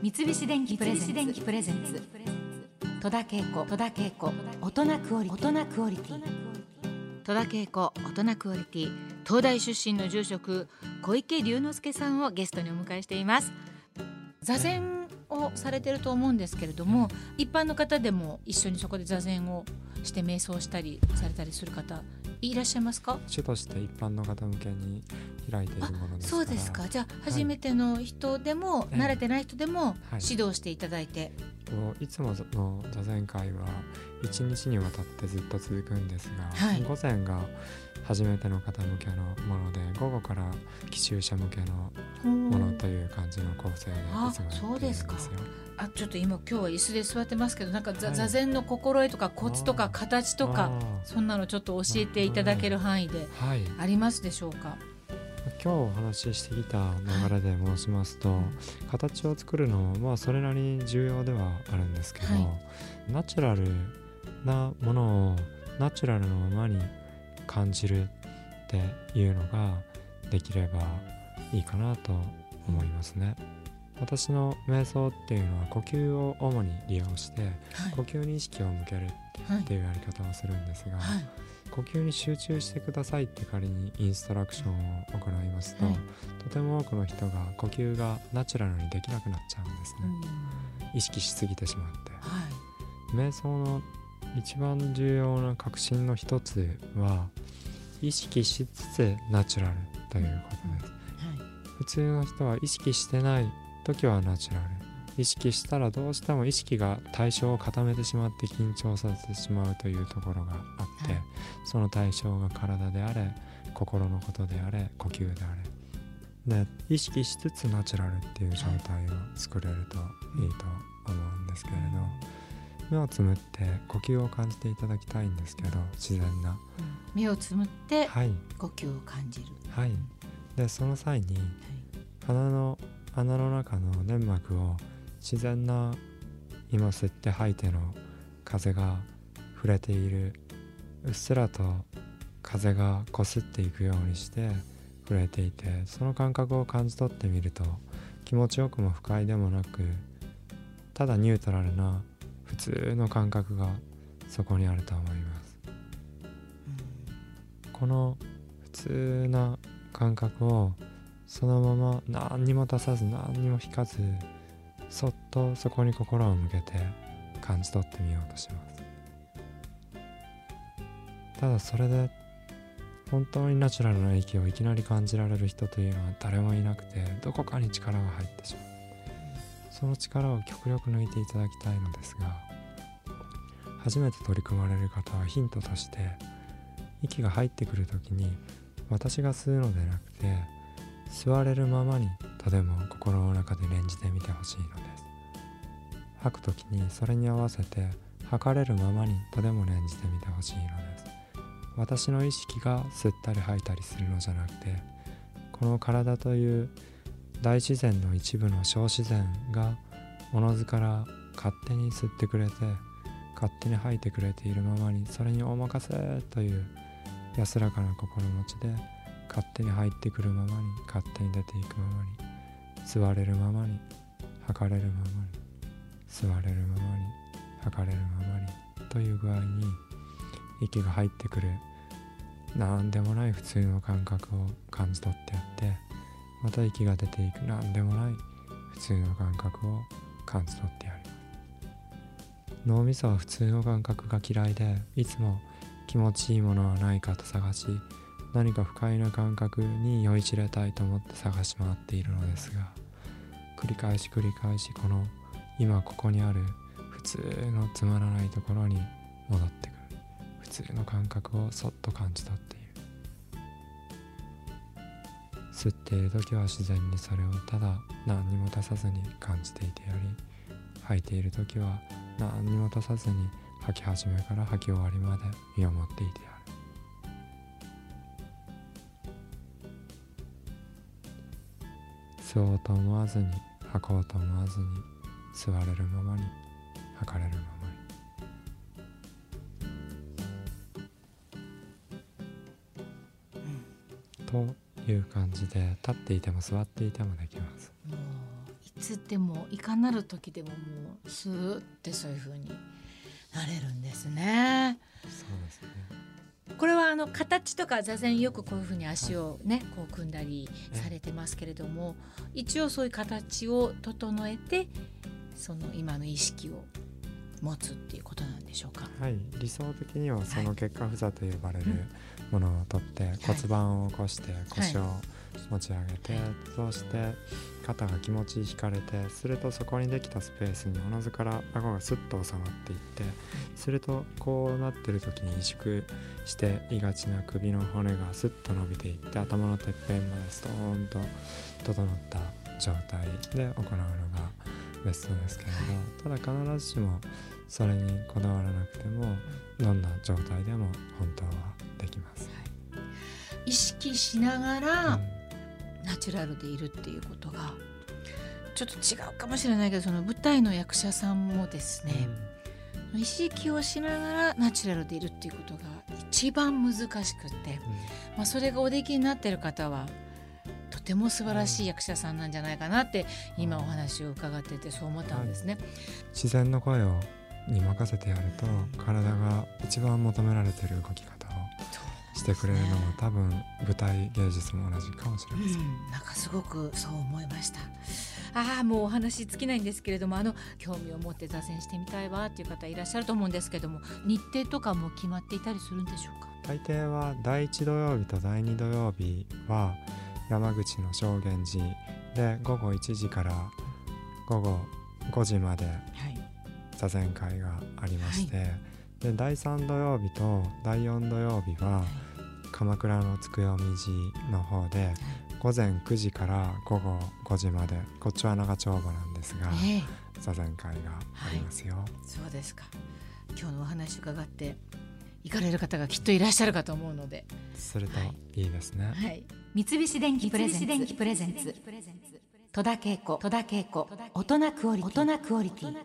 三菱電機プレゼンツ。戸田恵子戸田恵子大人クオリ大人クオリティ。戸田恵子大人クオリティ。東大出身の住職小池龍之介さんをゲストにお迎えしています。座禅をされてると思うんですけれども一般の方でも一緒にそこで座禅をして瞑想したりされたりする方いらっしゃいますか？主として一般の方向けに開いているものですそうですか。じゃあ初めての人でも、はい、慣れてない人でも指導していただいて、はい、いつもの座禅会は一日にわたってずっと続くんですが、はい、午前が初めての方向けのもので午後から奇襲者向けのものという感じの構成でいつもやってるんですよ。あちょっと今今日は椅子で座ってますけどなんか座,、座禅の心得とかコツとか形とかそんなのちょっと教えていただける範囲でありますでしょうか、今日お話ししてきた流れで申しますと、はい、形を作るのはまあそれなりに重要ではあるんですけど、はい、ナチュラルなものをナチュラルのままに感じるっていうのができればいいかなと思いますね。私の瞑想っていうのは呼吸を主に利用して、はい、呼吸に意識を向けるっていうやり方をするんですが、はい、呼吸に集中してくださいって仮にインストラクションを行いますと、はい、とても多くの人が呼吸がナチュラルにできなくなっちゃうんですね。意識しすぎてしまって。瞑想の一番重要な革新の一つは意識しつつナチュラルということです、普通の人は意識してない時はナチュラル。意識したらどうしても意識が対象を固めてしまって緊張させてしまうというところがあって、はい、その対象が体であれ心のことであれ呼吸であれ。で意識しつつナチュラルっていう状態を作れるといいと思うんですけれど目をつむって呼吸を感じていただきたいんですけど自然な、うん、目をつむって呼吸を感じる。はい。でその際に、鼻の鼻の中の粘膜を自然な今吸って吐いての風が触れているうっすらと風がこすっていくようにして触れていてその感覚を感じ取ってみると気持ちよくも不快でもなくただニュートラルな普通の感覚がそこにあると思います。この普通な感覚をそのまま何にも出さず何にも引かずそっとそこに心を向けて感じ取ってみようとします。ただそれで本当にナチュラルな息をいきなり感じられる人というのは誰もいなくてどこかに力が入ってしまうその力を極力抜いていただきたいのですが初めて取り組まれる方はヒントとして息が入ってくる時に私が吸うのでなくて吸われるままにとても心の中で念じてみてほしいのです。吐く時にそれに合わせて吐かれるままにとても念じてみてほしいのです。私の意識が吸ったり吐いたりするのじゃなくてこの体という大自然の一部の小自然がおのずから勝手に吸ってくれて勝手に吐いてくれているままにそれにお任せという安らかな心持ちで勝手に入ってくるままに勝手に出ていくままに座れるままに測れるままに座れるままに測れるままにという具合に息が入ってくる何でもない普通の感覚を感じ取ってやってまた息が出ていく。何でもない。普通の感覚を感じ取ってやる。脳みそは普通の感覚が嫌いでいつも気持ちいいものはないかと探し何か不快な感覚に酔いしれたいと思って探し回っているのですが繰り返し繰り返しこの今ここにある普通のつまらないところに戻ってくる。普通の感覚をそっと感じ取って吸っている時は自然にそれをただ何にも出さずに感じていてやり吐いている時は何にも出さずに吐き始めから吐き終わりまで身をもっていてやる。吸おうと思わずに吐こうと思わずに座れるままに測れるままに、という感じで立っていても座っていてもできますもういつでもいかなる時でももうスーってそういう風になれるんですね。そうですねこれはあの形とか座禅よくこういうふうに足をね、こう組んだりされてますけれども一応そういう形を整えてその今の意識を持つっていうことなんでしょうか？はい。理想的にはその結果不座と呼ばれるものを取って骨盤を起こして腰を持ち上げて、そうして肩が気持ち引かれてするとそこにできたスペースにおのずから顎がスッと収まっていってするとこうなってる時に萎縮していがちな首の骨がスッと伸びていって頭のてっぺんまでストーンと整った状態で行うのがベストですけれどただ必ずしもそれにこだわらなくてもどんな状態でも本当はできます。意識しながらナチュラルでいるっていうことがちょっと違うかもしれないけどその舞台の役者さんもですね、意識をしながらナチュラルでいるっていうことが一番難しくって、まあ、それがおできになってる方はとても素晴らしい役者さんなんじゃないかなって今お話を伺っててそう思ったんですね。自然の声をに任せてやると体が一番求められてる動き方をしてくれるのも多分舞台芸術も同じかもしれません。うん、なんかすごくそう思いました。ああもうお話尽きないんですけれどもあの興味を持って座禅してみたいわっていう方いらっしゃると思うんですけども日程とかも決まっていたりするんでしょうか？大抵は第1土曜日と第2土曜日は山口の正源寺。で午後1時から午後5時まではい。座禅会がありまして、で第3土曜日と第4土曜日は鎌倉のつくよみ寺の方で午前9時から午後5時までこっちは長丁場なんですがええ。座禅会がありますよ。そうですか。今日のお話伺って行かれる方がきっといらっしゃるかと思うので、するとはいいいですね。はい、三菱電機プレゼンツ。戸田恵子。戸田恵子。大人クオリティ。大人クオリティ